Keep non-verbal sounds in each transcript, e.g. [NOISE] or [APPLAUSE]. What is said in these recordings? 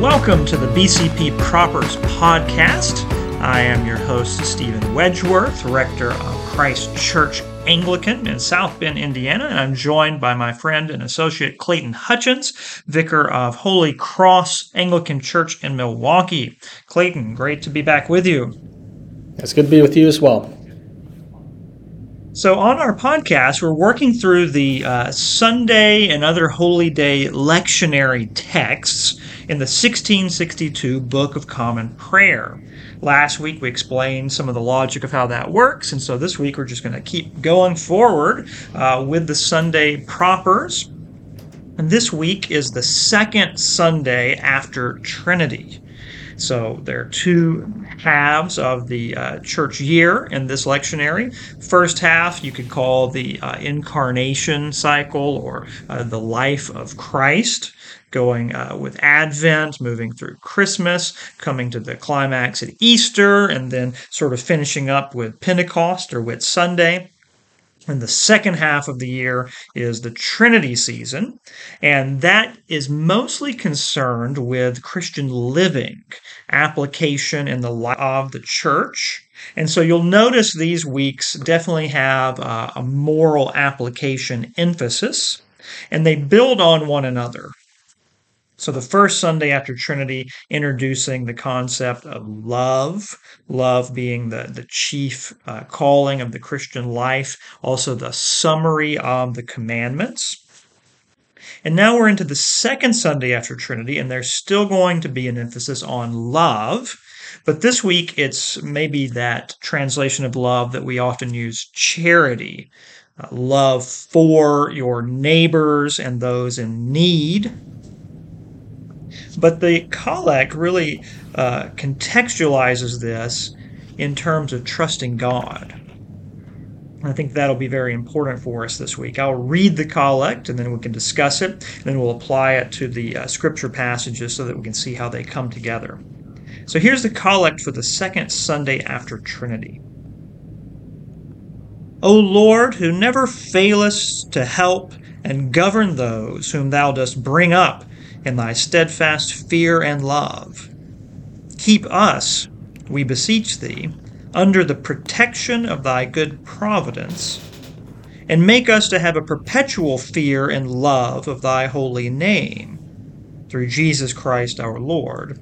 welcome to the BCP Propers podcast. I am your host, Steven Wedgeworth, rector of Christ Church Anglican in South Bend, Indiana, and I'm joined by my friend and associate Clayton Hutchins, vicar of Holy Cross Anglican Church in Milwaukee. Clayton, great to be back with you. It's good to be with you as well. So, on our podcast, we're working through the uh, Sunday and other holy day lectionary texts in the 1662 Book of Common Prayer. Last week, we explained some of the logic of how that works, and so this week, we're just going to keep going forward uh, with the Sunday propers. And this week is the second Sunday after Trinity. So there are two halves of the uh, church year in this lectionary. First half you could call the uh, incarnation cycle or uh, the life of Christ, going uh, with Advent, moving through Christmas, coming to the climax at Easter, and then sort of finishing up with Pentecost or Whit Sunday. And the second half of the year is the Trinity season, and that is mostly concerned with Christian living, application in the life of the church. And so you'll notice these weeks definitely have uh, a moral application emphasis, and they build on one another. So the first Sunday after Trinity, introducing the concept of love, love being the, the chief uh, calling of the Christian life, also the summary of the commandments. And now we're into the second Sunday after Trinity, and there's still going to be an emphasis on love. But this week, it's maybe that translation of love that we often use charity, uh, love for your neighbors and those in need. But the collect really uh, contextualizes this in terms of trusting God. I think that'll be very important for us this week. I'll read the collect and then we can discuss it, and then we'll apply it to the uh, scripture passages so that we can see how they come together. So here's the collect for the second Sunday after Trinity. O Lord, who never failest to help and govern those whom thou dost bring up in thy steadfast fear and love. Keep us, we beseech thee, under the protection of thy good providence, and make us to have a perpetual fear and love of thy holy name, through Jesus Christ our Lord.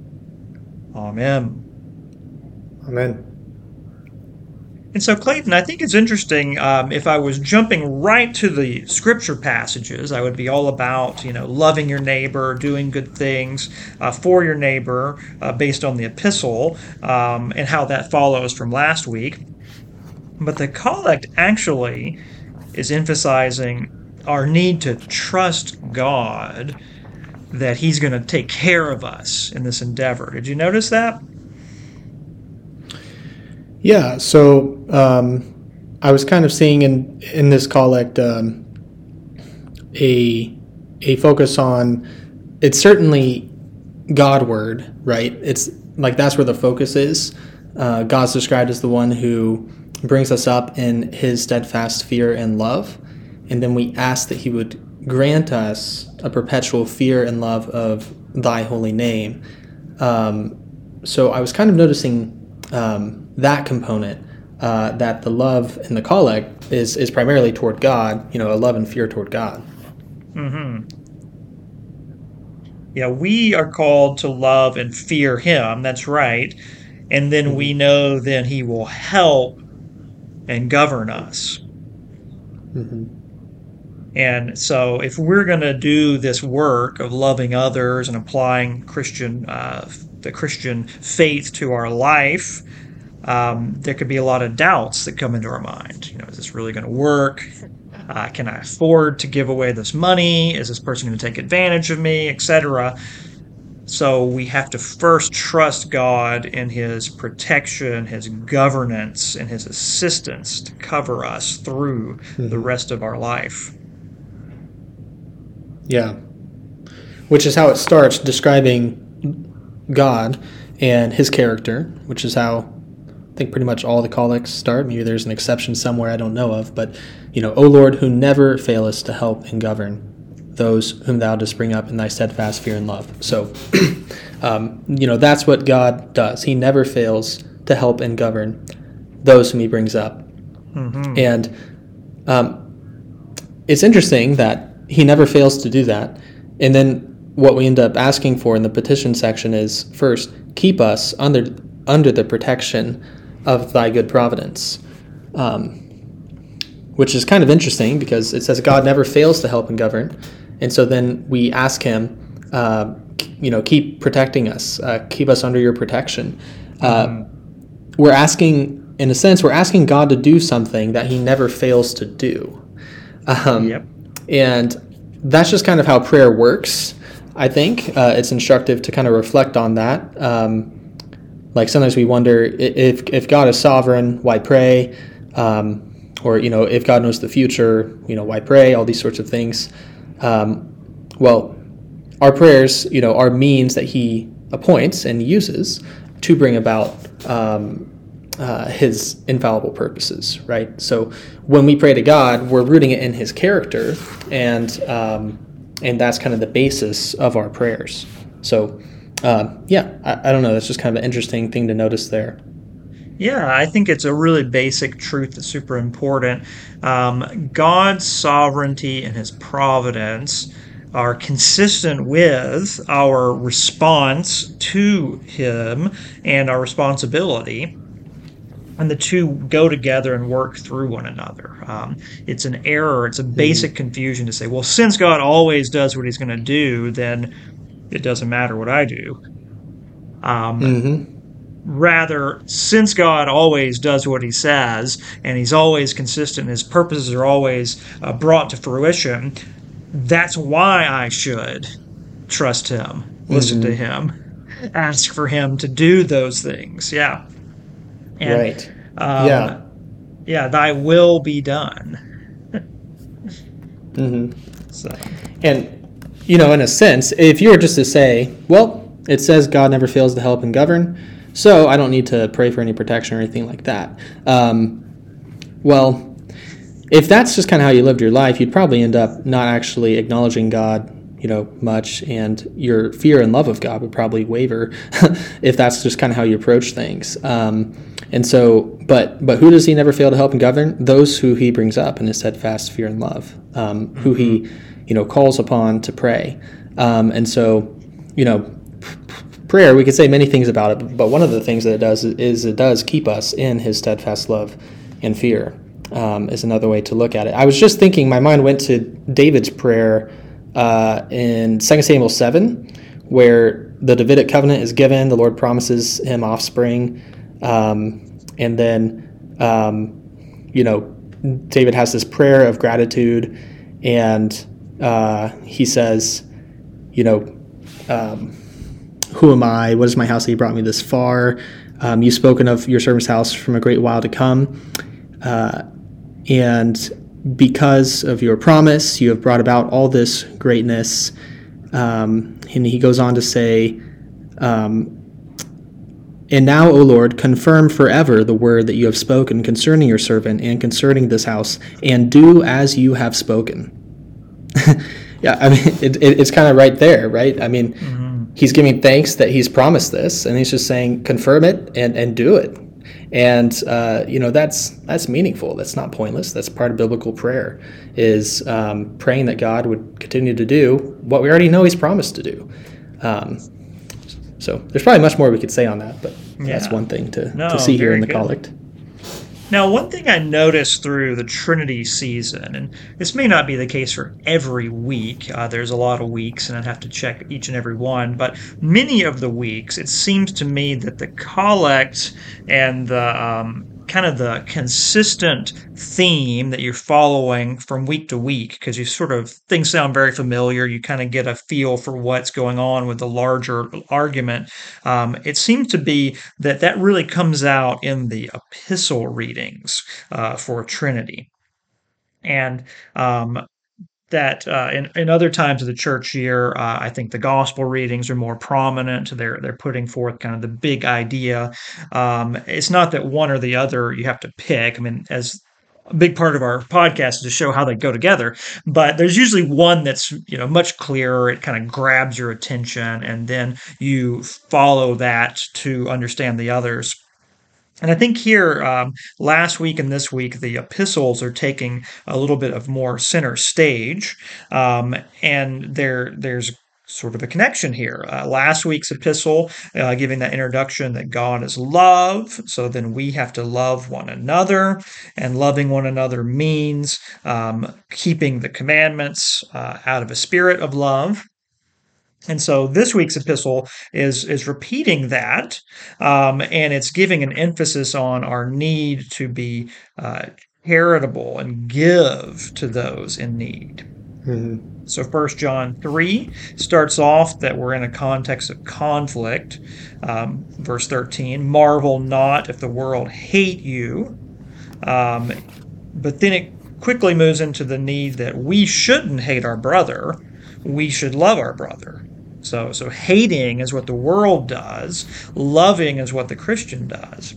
Amen. Amen. And so, Clayton, I think it's interesting. Um, if I was jumping right to the scripture passages, I would be all about, you know, loving your neighbor, doing good things uh, for your neighbor uh, based on the epistle um, and how that follows from last week. But the collect actually is emphasizing our need to trust God that He's going to take care of us in this endeavor. Did you notice that? Yeah, so um, I was kind of seeing in in this collect um, a a focus on it's certainly God word, right? It's like that's where the focus is. Uh, God's described as the one who brings us up in His steadfast fear and love, and then we ask that He would grant us a perpetual fear and love of Thy holy name. Um, so I was kind of noticing um, that component uh, that the love in the collect is is primarily toward God, you know, a love and fear toward God. Hmm. Yeah, we are called to love and fear Him. That's right, and then we mm-hmm. know then He will help and govern us. Mm-hmm. And so, if we're going to do this work of loving others and applying Christian, uh, the Christian faith to our life, um, there could be a lot of doubts that come into our mind. You know, is this really going to work? Uh, can I afford to give away this money? Is this person going to take advantage of me, etc.? So we have to first trust God in His protection, His governance, and His assistance to cover us through mm-hmm. the rest of our life. Yeah. Which is how it starts describing God and His character, which is how think pretty much all the collects start. Maybe there's an exception somewhere I don't know of, but you know, O Lord, who never failest to help and govern those whom thou dost bring up in thy steadfast fear and love. So, [CLEARS THROAT] Um, you know, that's what God does. He never fails to help and govern those whom He brings up. Mm-hmm. And um, it's interesting that He never fails to do that. And then what we end up asking for in the petition section is first, keep us under under the protection of Thy good providence. Um, which is kind of interesting because it says God never fails to help and govern. And so then we ask Him, uh, you know, keep protecting us, uh, keep us under your protection. Uh, mm-hmm. We're asking, in a sense, we're asking God to do something that He never fails to do. Um, yep. And that's just kind of how prayer works. I think uh, it's instructive to kind of reflect on that. Um, like sometimes we wonder if if God is sovereign, why pray? Um, or you know if god knows the future you know why pray? All these sorts of things. Um, well our prayers you know are means that he appoints and uses to bring about um, uh, his infallible purposes right? So when we pray to god we're rooting it in his character and um, and that's kind of the basis of our prayers. So uh, yeah I, I don't know that's just kind of an interesting thing to notice there yeah, I think it's a really basic truth that's super important. Um, God's sovereignty and his providence are consistent with our response to him and our responsibility. And the two go together and work through one another. Um, it's an error, it's a basic mm-hmm. confusion to say, well, since God always does what he's going to do, then it doesn't matter what I do. Um, mm-hmm. rather since god always does what he says and he's always consistent his purposes are always uh, brought to fruition that's why i should trust him listen mm-hmm. to him ask for him to do those things. Yeah. And, right. um, yeah. yeah thy will be done. [LAUGHS] Mm-hmm. so. And you know in a sense if you were just to say well it says god never fails to help and govern so I don't need to pray for any protection or anything like that. Um, well, if that's just kind of how you lived your life, you'd probably end up not actually acknowledging God, you know, much, and your fear and love of God would probably waver [LAUGHS] if that's just kind of how you approach things. Um, and so, but but who does He never fail to help and govern? Those who He brings up in His steadfast fear and love, um, who He, mm-hmm. You know, calls upon to pray. Um, and so, you know, prayer, we could say many things about it, but one of the things that it does is it does keep us in His steadfast love and fear. Um, is another way to look at it. I was just thinking, my mind went to David's prayer uh, in 2 Samuel 7, where the Davidic covenant is given, the Lord promises him offspring, um, and then, um, you know, David has this prayer of gratitude, and uh, he says, you know, um, who am I? What is my house that you brought me this far? Um, you've spoken of your servant's house from a great while to come. Uh, and because of your promise, you have brought about all this greatness. Um, and he goes on to say, um, And now, O Lord, confirm forever the word that you have spoken concerning your servant and concerning this house, and do as you have spoken. [LAUGHS] yeah, I mean, it, it, it's kind of right there, right? I mean, mm-hmm he's giving thanks that he's promised this, and he's just saying, confirm it and, and do it. And uh, you know that's that's meaningful. That's not pointless. That's part of biblical prayer, is um, praying that God would continue to do what we already know He's promised to do. Um, so there's probably much more we could say on that, but yeah. that's one thing to, no, to see here in the good. collect. Now, one thing I noticed through the Trinity season, and this may not be the case for every week, uh, there's a lot of weeks, and I'd have to check each and every one, but many of the weeks, it seems to me that the collect and the um, kind of the consistent theme that you're following from week to week because you sort of things sound very familiar. You kind of get a feel for what's going on with the larger argument. Um, it seems to be that that really comes out in the epistle readings uh, for trinity. And um, that uh, in, in other times of the church year, uh, I think the gospel readings are more prominent. They're they're putting forth kind of the big idea. Um, it's not that one or the other you have to pick. I mean, as a big part of our podcast is to show how they go together. But there's usually one that's you know much clearer. It kind of grabs your attention, and then you follow that to understand the others. And I think here, um, last week and this week, the epistles are taking a little bit of more center stage, um, and there there's sort of a connection here. Uh, last week's epistle, uh, giving that introduction that God is love, so then we have to love one another, and loving one another means um, keeping the commandments uh, out of a spirit of love. And so this week's epistle is is repeating that, um, and it's giving an emphasis on our need to be uh, charitable and give to those in need. Mm-hmm. So First John three starts off that we're in a context of conflict. Um, verse thirteen: Marvel not if the world hate you. Um, but then it quickly moves into the need that we shouldn't hate our brother. We should love our brother. So, so hating is what the world does. Loving is what the Christian does.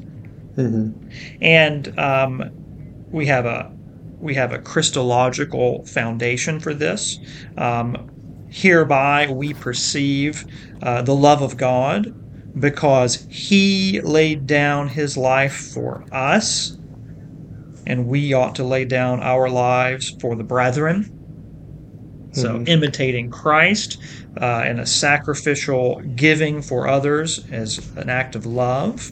Mm-hmm. And um, we have a we have a Christological foundation for this. Um, hereby, we perceive uh, the love of God because He laid down His life for us, and we ought to lay down our lives for the brethren. So, mm-hmm. imitating Christ uh, and a sacrificial giving for others as an act of love.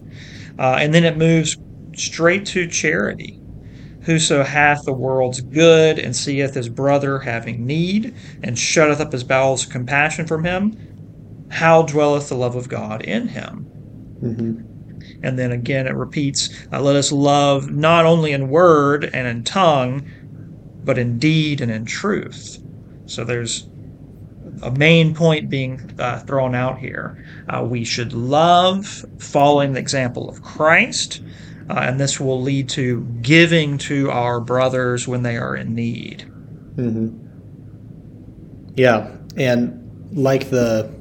Uh, and then it moves straight to charity. Whoso hath the world's good and seeth his brother having need, and shutteth up his bowels of compassion from him, how dwelleth the love of God in him? Mm-hmm. And then again it repeats, uh, let us love not only in word and in tongue, but in deed and in truth. So there's a main point being uh, thrown out here. Uh, we should love following the example of Christ, uh, and this will lead to giving to our brothers when they are in need. Mm-hmm. Yeah, and like the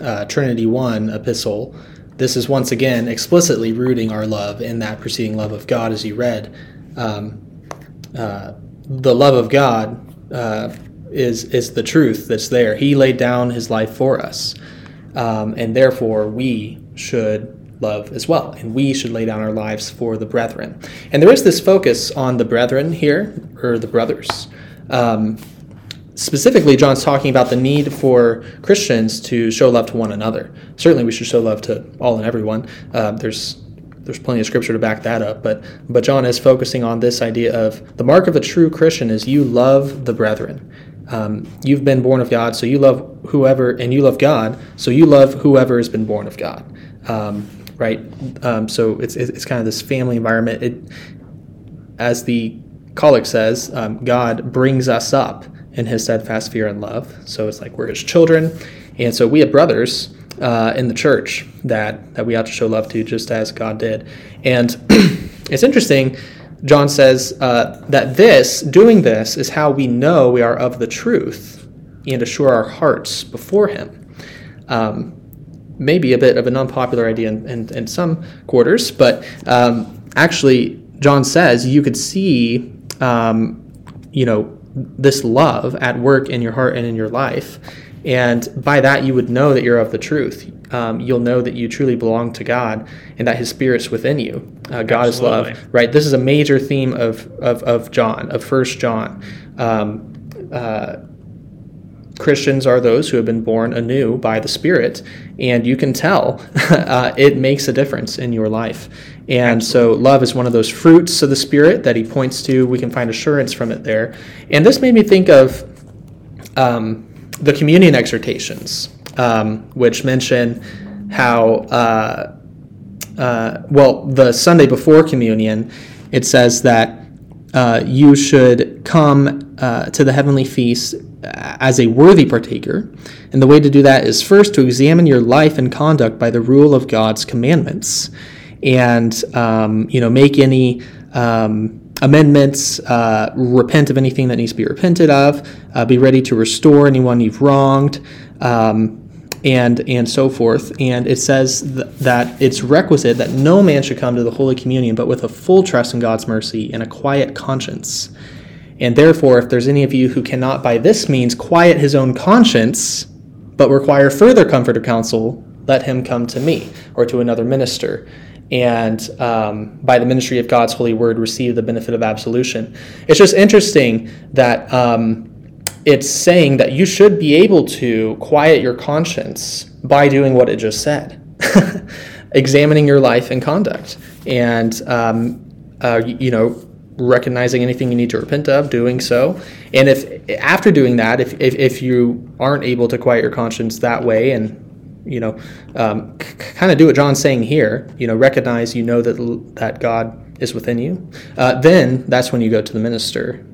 uh, Trinity 1 epistle, this is once again explicitly rooting our love in that preceding love of God, as you read. Um, uh, the love of God uh, is is the truth that's there. He laid down his life for us, um, and therefore we should love as well, and we should lay down our lives for the brethren. And there is this focus on the brethren here, or the brothers. Um, specifically, John's talking about the need for Christians to show love to one another. Certainly, we should show love to all and everyone. Uh, there's there's plenty of scripture to back that up, but but John is focusing on this idea of the mark of a true Christian is you love the brethren. Um, you've been born of God, so you love whoever, and you love God, so you love whoever has been born of God. Um, right? Um, so it's, it's kind of this family environment. It, as the collect says, um, God brings us up in His steadfast fear and love. So it's like we're His children, and so we have brothers uh, in the church that that we ought to show love to, just as God did. And [CLEARS THROAT] it's interesting John says uh, that this, doing this, is how we know we are of the truth and assure our hearts before Him. Um, maybe a bit of an unpopular idea in, in, in some quarters, but um, actually, John says you could see, um, you know, this love at work in your heart and in your life. And by that, you would know that you're of the truth. Um, you'll know that you truly belong to God and that His Spirit's within you. Uh, God Absolutely. is love, right? This is a major theme of of, of John, of First John. Um, uh, Christians are those who have been born anew by the Spirit, and you can tell [LAUGHS] uh, it makes a difference in your life. And so, love is one of those fruits of the Spirit that he points to. We can find assurance from it there. And this made me think of um, the communion exhortations, um, which mention how. Uh, uh, well, the Sunday before communion, it says that uh, you should come uh, to the heavenly feast as a worthy partaker. And the way to do that is first to examine your life and conduct by the rule of God's commandments, and um, you know make any um, amendments, uh, repent of anything that needs to be repented of, uh, be ready to restore anyone you've wronged. Um, and and so forth. And it says th- that it's requisite that no man should come to the Holy Communion but with a full trust in God's mercy and a quiet conscience. And therefore, if there's any of you who cannot by this means quiet his own conscience, but require further comfort or counsel, let him come to me or to another minister. And um, by the ministry of God's holy word, receive the benefit of absolution. It's just interesting that um, it's saying that you should be able to quiet your conscience by doing what it just said, [LAUGHS] examining your life and conduct, and um, uh, you know recognizing anything you need to repent of, doing so. And if after doing that, if, if, if you aren't able to quiet your conscience that way and you know, um, c- kind of do what John's saying here, you know, recognize you know that, that God is within you, uh, then that's when you go to the minister.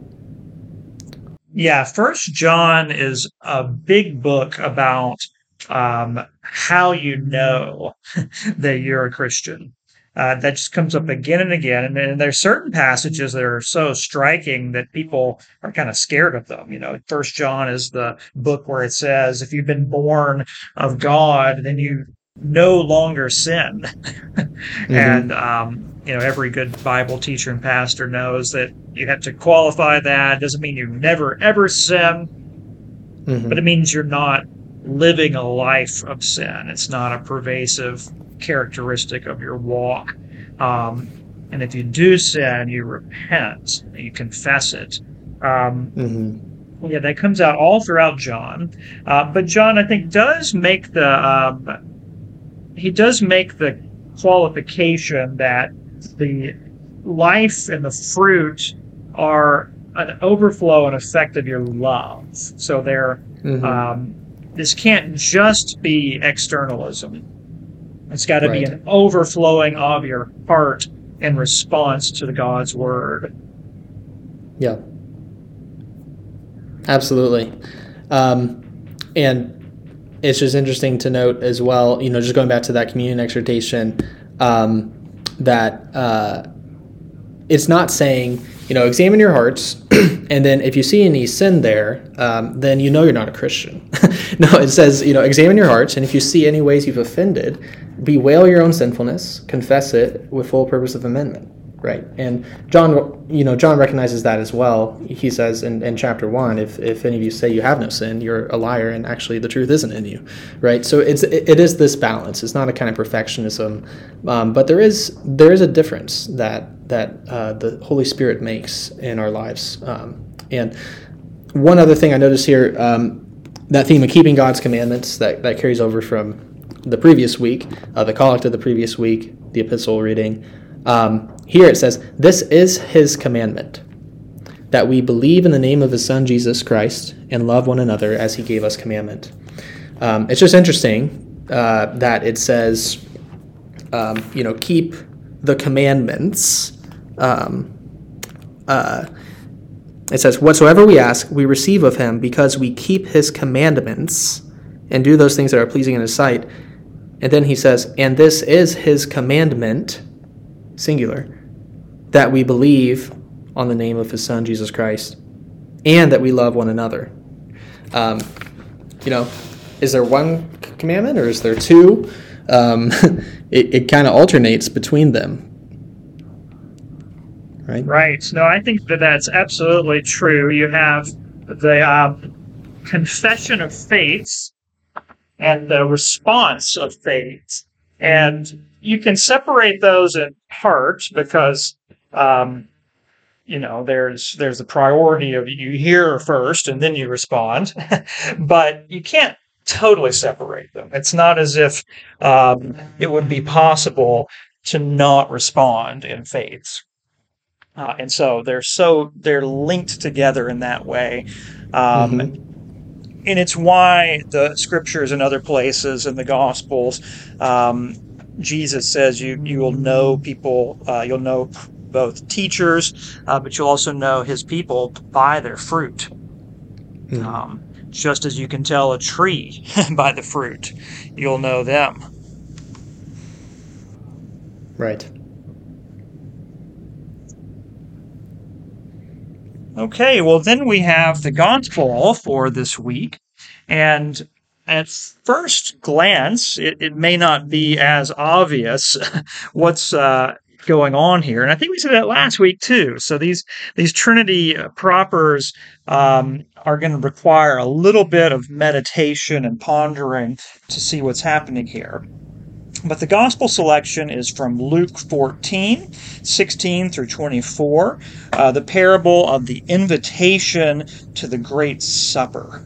Yeah, First John is a big book about um, how you know [LAUGHS] that you're a Christian. Uh, that just comes up again and again. And, and there's certain passages that are so striking that people are kind of scared of them. You know, First John is the book where it says, "If you've been born of God, then you no longer sin." [LAUGHS] mm-hmm. And um, you know, every good Bible teacher and pastor knows that you have to qualify that. It doesn't mean you never ever sin, mm-hmm. but it means you're not living a life of sin. It's not a pervasive characteristic of your walk. Um, and if you do sin, you repent, you confess it. Um, mm-hmm. Yeah, that comes out all throughout John. Uh, but John, I think, does make the um, he does make the qualification that the life and the fruit are an overflow and effect of your love. So they're mm-hmm. um, this can't just be externalism. It's got to right. be an overflowing of your heart in response to the God's word. Yeah. Absolutely. Um, and it's just interesting to note as well, you know, just going back to that communion exhortation, um, that uh, it's not saying, you know, examine your hearts, [CLEARS THROAT] and then if you see any sin there, um, then you know you're not a Christian. [LAUGHS] no, it says, you know, examine your hearts, and if you see any ways you've offended, bewail your own sinfulness, confess it with full purpose of amendment. Right, and John, you know, John recognizes that as well. He says in, in chapter one, if, if any of you say you have no sin, you're a liar, and actually the truth isn't in you, right? So it's it, it is this balance. It's not a kind of perfectionism, um, but there is there is a difference that that uh, the Holy Spirit makes in our lives. Um, and one other thing I noticed here, um, that theme of keeping God's commandments that that carries over from the previous week, uh, the collect of the previous week, the epistle reading. Um, here it says, This is his commandment, that we believe in the name of his Son Jesus Christ and love one another as he gave us commandment. Um, it's just interesting uh, that it says, um, you know, keep the commandments. Um, uh, it says, Whatsoever we ask, we receive of him because we keep his commandments and do those things that are pleasing in his sight. And then he says, And this is his commandment, singular, that we believe on the name of his Son, Jesus Christ, and that we love one another. Um, you know, is there one commandment or is there two? Um, [LAUGHS] it it kind of alternates between them. Right? Right. No, I think that that's absolutely true. You have the uh, confession of faith and the response of faith. And you can separate those in parts because, um, you know, there's there's the priority of you hear first and then you respond, [LAUGHS] but you can't totally separate them. It's not as if um, it would be possible to not respond in faith. Uh, and so they're so they're linked together in that way. Um, mm-hmm and it's why the scriptures and other places in the Gospels, um, Jesus says you you will know people, uh, you'll know both teachers, uh, but you'll also know His people by their fruit. Mm. Um, just as you can tell a tree [LAUGHS] by the fruit, you'll know them. Right. Okay, well, then we have the gospel for this week. And at first glance, it, it may not be as obvious [LAUGHS] what's uh, going on here. And I think we said that last week too. So these these Trinity propers um, are going to require a little bit of meditation and pondering to see what's happening here. But the gospel selection is from Luke 14, 16 through 24, uh, the parable of the invitation to the great supper.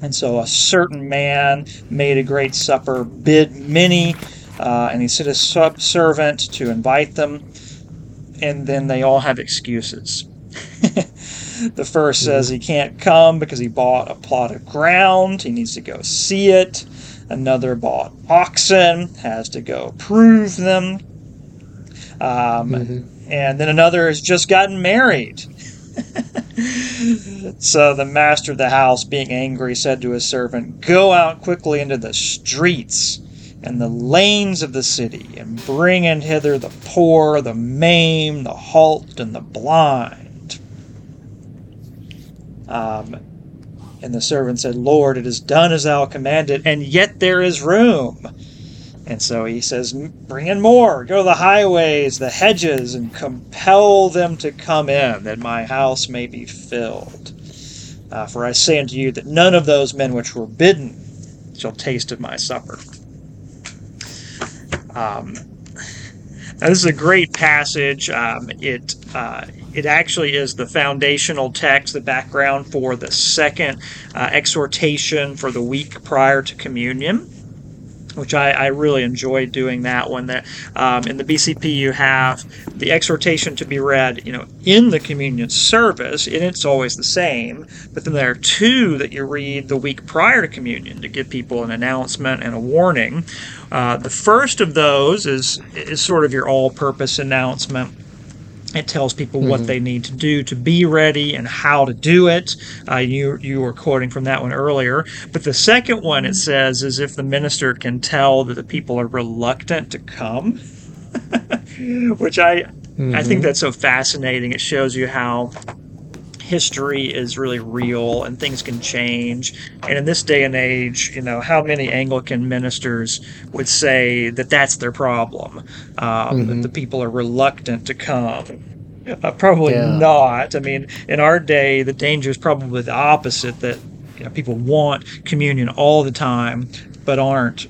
And so a certain man made a great supper, bid many, uh, and he sent a sub servant to invite them, and then they all have excuses. [LAUGHS] the first says he can't come because he bought a plot of ground, he needs to go see it. Another bought oxen, has to go prove them. Um, mm-hmm. And then another has just gotten married. [LAUGHS] so the master of the house, being angry, said to his servant, Go out quickly into the streets and the lanes of the city, and bring in hither the poor, the maimed, the halt, and the blind. Um, and the servant said, Lord, it is done as thou commanded, and yet there is room. And so he says, Bring in more, go to the highways, the hedges, and compel them to come in, that my house may be filled. Uh, for I say unto you that none of those men which were bidden shall taste of my supper. Um, now this is a great passage. Um, it uh, it actually is the foundational text, the background for the second uh, exhortation for the week prior to communion which I, I, really enjoyed doing that one. That um, in the BCP you have the exhortation to be read, you know, in the communion service, and it's always the same. But then there are two that you read the week prior to communion to give people an announcement and a warning. Uh, the first of those is is sort of your all-purpose announcement it tells people mm-hmm. what they need to do to be ready and how to do it. Uh, you you were quoting from that one earlier, but the second one it says is if the minister can tell that the people are reluctant to come, [LAUGHS] which I mm-hmm. I think mm-hmm. that's so fascinating. It shows you how history is really real and things can change. And in this day and age, you know, how many Anglican ministers would say that that's their problem? Um, mm-hmm. That the people are reluctant to come. Uh, probably yeah. not. I mean, in our day, the danger is probably the opposite that you know, people want communion all the time, but aren't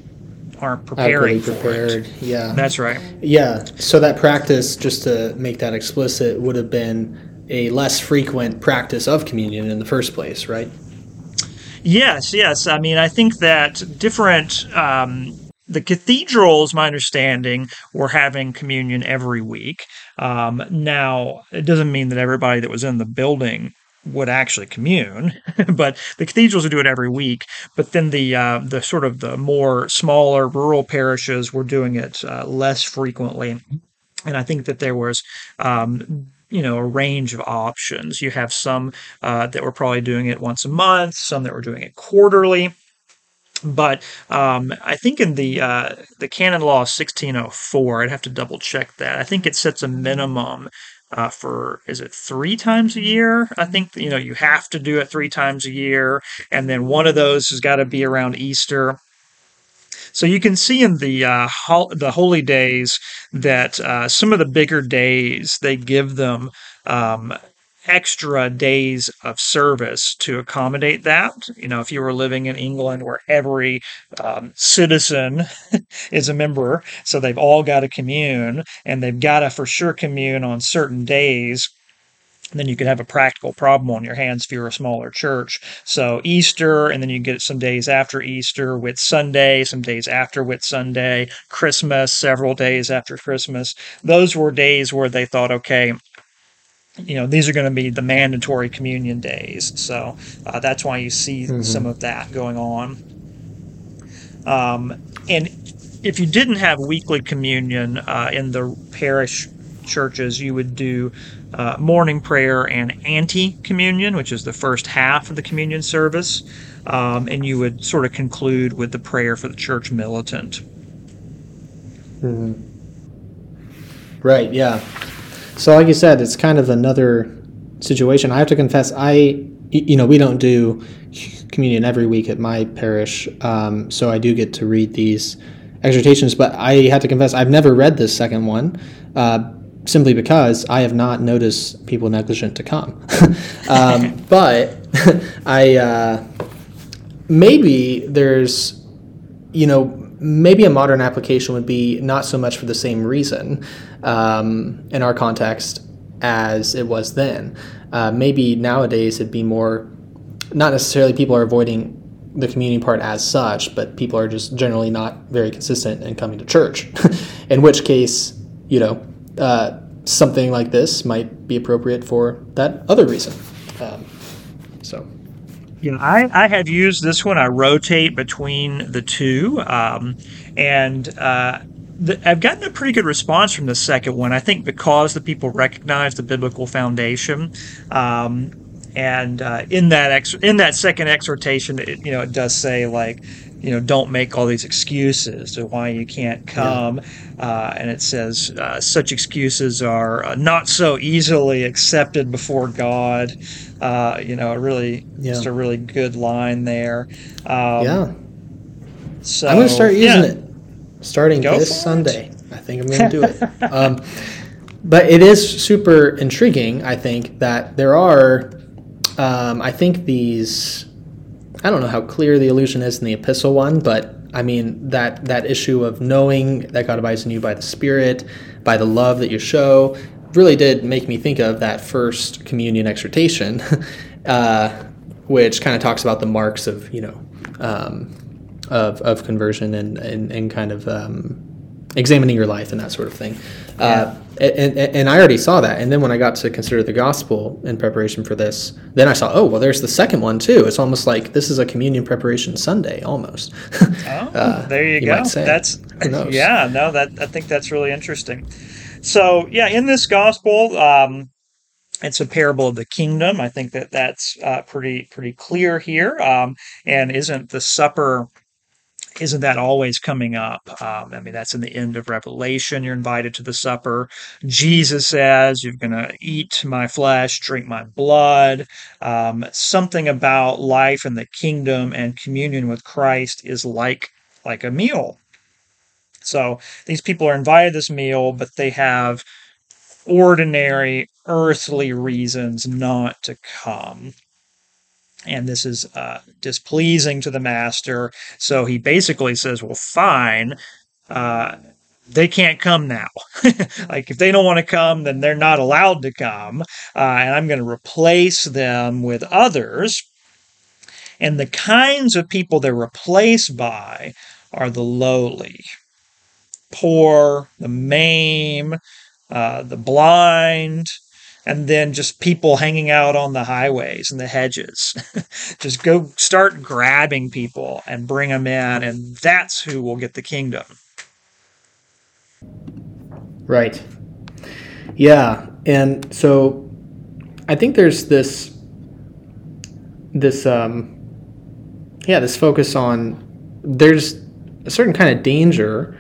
aren't preparing prepared. Yeah, that's right. Yeah. So that practice, just to make that explicit, would have been a less frequent practice of communion in the first place, right? Yes, yes. I mean, I think that different. Um, the cathedrals, my understanding, were having communion every week. Um, now, it doesn't mean that everybody that was in the building would actually commune, [LAUGHS] but the cathedrals would do it every week. But then the uh, the sort of the more smaller rural parishes were doing it uh, less frequently, and I think that there was um, you know a range of options. You have some uh, that were probably doing it once a month, some that were doing it quarterly. But um, I think in the uh, the canon law of 1604, I'd have to double check that. I think it sets a minimum uh, for is it three times a year? I think you know you have to do it three times a year, and then one of those has got to be around Easter. So you can see in the uh, the holy days that uh, some of the bigger days they give them um, extra days of service to accommodate that. You know, if you were living in England where every um, citizen [LAUGHS] is a member, so they've all got to commune and they've got to for sure commune on certain days then you could have a practical problem on your hands if you're a smaller church. So Easter, and then you get some days after Easter, Whit Sunday, some days after Whit Sunday, Christmas, several days after Christmas. Those were days where they thought, okay, you know, these are going to be the mandatory communion days. So uh, that's why you see mm-hmm. some of that going on. Um, and if you didn't have weekly communion uh, in the parish churches, you would do uh, morning prayer and anti communion, which is the first half of the communion service, um, and you would sort of conclude with the prayer for the church militant. Mm-hmm. Right. Yeah. So, like you said, it's kind of another situation. I have to confess, I you know, we don't do communion every week at my parish, um, so I do get to read these exhortations. But I have to confess, I've never read this second one. Uh, simply because I have not noticed people negligent to come. [LAUGHS] um, but [LAUGHS] I uh, maybe there's, you know, maybe a modern application would be not so much for the same reason um, in our context as it was then. Uh, maybe nowadays it'd be more, not necessarily people are avoiding the community part as such, but people are just generally not very consistent in coming to church. [LAUGHS] in which case, you know, uh, something like this might be appropriate for that other reason. Um, so. Yeah, I, I have used this one. I rotate between the two, um, and uh, the, I've gotten a pretty good response from the second one. I think because the people recognize the biblical foundation, um, and uh, in that ex- in that second exhortation, it, you know, it does say like, you know, don't make all these excuses to why you can't come. Yeah. Uh, and it says uh, such excuses are uh, not so easily accepted before God. Uh, you know, a really, yeah. just a really good line there. Um, yeah. So I'm going to start using yeah. it starting Go this Sunday. It. I think I'm going to do it. [LAUGHS] um, but it is super intriguing. I think that there are. Um, I think these I don't know how clear the allusion is in the epistle one, but I mean that that issue of knowing that God abides in you by the Spirit, by the love that you show, really did make me think of that first communion exhortation, [LAUGHS] uh, which kind of talks about the marks of you know um, of of conversion and and, and kind of um, examining your life and that sort of thing. Yeah. Uh, and, and, I already saw that. And then when I got to consider the gospel in preparation for this, then I saw, oh, well, there's the second one too. It's almost like this is a communion preparation Sunday almost. [LAUGHS] oh, uh, there you, you go. That's [LAUGHS] yeah, no, that I think that's really interesting. So yeah, in this gospel, um, it's a parable of the kingdom. I think that that's uh, pretty pretty clear here. Um, and isn't the supper isn't that always coming up? Um, I mean, that's in the end of Revelation. You're invited to the supper. Jesus says, You're going to eat my flesh, drink my blood. Um, something about life in the kingdom and communion with Christ is like, like a meal. So these people are invited to this meal, but they have ordinary earthly reasons not to come and this is uh, displeasing to the master. So he basically says, "Well, fine." Uh, they can't come now. [LAUGHS] like if they don't want to come, then they're not allowed to come, uh, and I'm going to replace them with others. And the kinds of people they're replaced by are the lowly, poor, the maimed, uh, the blind, and then just people hanging out on the highways and the hedges. [LAUGHS] just go start grabbing people and bring them in, and that's who will get the kingdom. Right. Yeah, and so I think there's this this um yeah, this focus on there's a certain kind of danger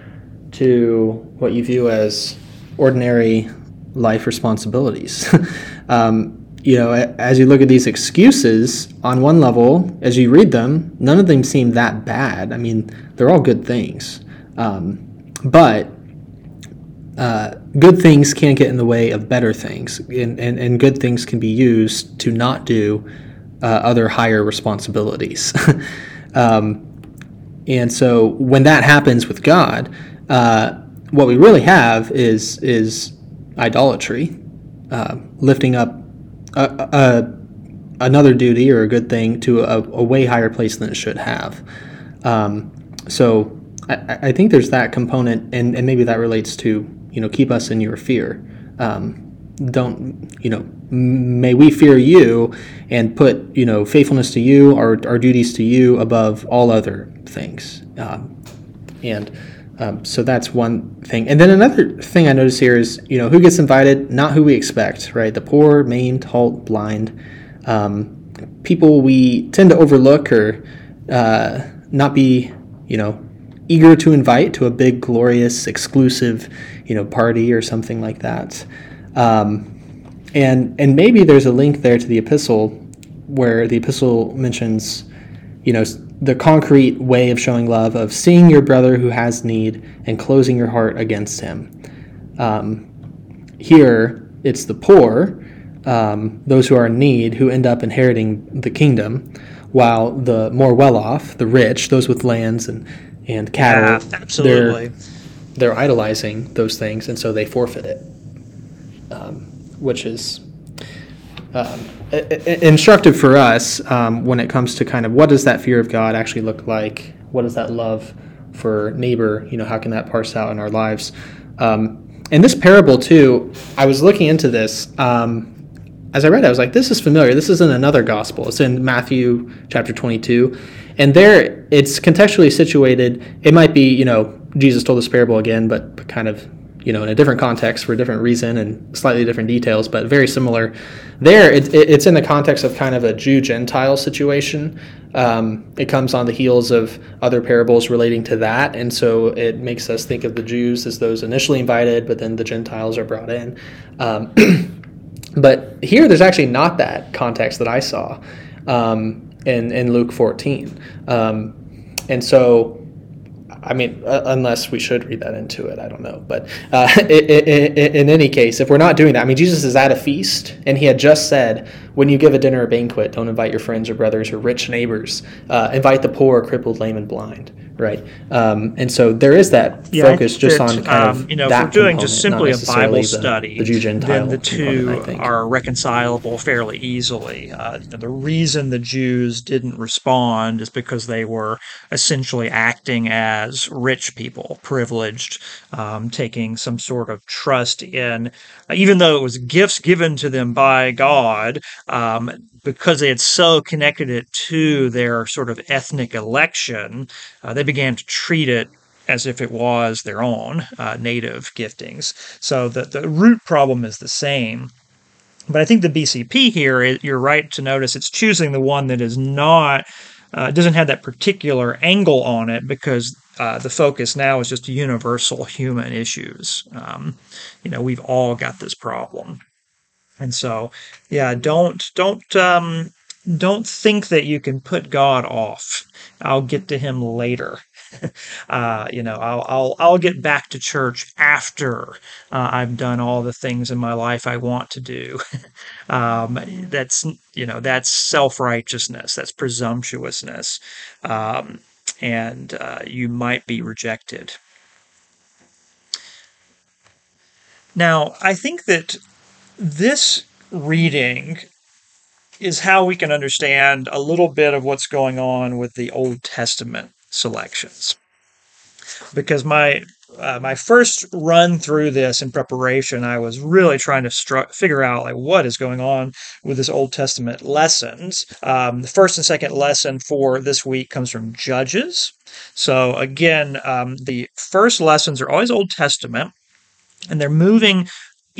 to what you view as ordinary life responsibilities. [LAUGHS] um, you know, as you look at these excuses, on one level, as you read them, none of them seem that bad. I mean, they're all good things. Um, but uh, good things can't get in the way of better things, and, and, and good things can be used to not do uh, other higher responsibilities. [LAUGHS] um, and so when that happens with God, uh, what we really have is is idolatry, uh, lifting up a, a, another duty or a good thing to a, a way higher place than it should have. Um, so I, I, think there's that component, and, and maybe that relates to you know keep us in your fear. Um, don't you know? May we fear you and put you know faithfulness to you, our, our duties to you above all other things. Um, and um, so that's one thing. And then another thing I notice here is, you know, who gets invited, not who we expect, right? The poor, maimed, halt, blind, um, people we tend to overlook or uh, not be, you know, eager to invite to a big, glorious, exclusive, you know, party or something like that. Um, and and maybe there's a link there to the epistle where the epistle mentions, you know, the concrete way of showing love of seeing your brother who has need and closing your heart against him. Um, here, it's the poor, um, those who are in need, who end up inheriting the kingdom, while the more well off, the rich, those with lands and, and cattle, yeah, absolutely. They're, they're idolizing those things, and so they forfeit it, um, which is um, instructive for us um, when it comes to kind of what does that fear of God actually look like? What does that love for neighbor? You know, how can that parse out in our lives? Um, in this parable too, I was looking into this. Um, as I read, it, I was like, "This is familiar. This is in another gospel. It's in Matthew chapter 22, and there it's contextually situated. It might be, you know, Jesus told this parable again, but kind of you know in a different context for a different reason and slightly different details but very similar there it, it, it's in the context of kind of a jew gentile situation. Um, it comes on the heels of other parables relating to that and so it makes us think of the jews as those initially invited but then the gentiles are brought in. Um, [CLEARS THROAT] but here there's actually not that context that i saw um, in, in luke 14 um, and so I mean, uh, unless we should read that into it, I don't know. But uh, [LAUGHS] in, in, in, any case, if we're not doing that, I mean, Jesus is at a feast, and he had just said, when you give a dinner or banquet, don't invite your friends or brothers or rich neighbors. Uh, invite the poor, crippled, lame, and blind right? Um, and so there is that yeah, focus just that, on kind um, of you know, if we're doing just simply a Bible the, study, the Jew Gentile then the two are reconcilable fairly easily. Uh, the reason the Jews didn't respond is because they were essentially acting as rich people, privileged, um, taking some sort of trust in, even though it was gifts given to them by God. Um, because they had so connected it to their sort of ethnic election, uh, they began to treat it as if it was their own uh, native giftings. So the, the root problem is the same. But I think the BCP here, you're right to notice it's choosing the one that is not, uh, doesn't have that particular angle on it because uh, the focus now is just universal human issues. Um, you know, we've all got this problem. And so, yeah, don't don't um, don't think that you can put God off. I'll get to Him later. [LAUGHS] uh, you know, I'll, I'll I'll get back to church after uh, I've done all the things in my life I want to do. [LAUGHS] um, that's you know that's self righteousness. That's presumptuousness, um, and uh, you might be rejected. Now, I think that this reading is how we can understand a little bit of what's going on with the Old Testament selections. Because my uh, my first run through this in preparation, I was really trying to figure out like what is going on with this Old Testament lessons. Um, the first and second lesson for this week comes from Judges. So again, um, the first lessons are always Old Testament, and they're moving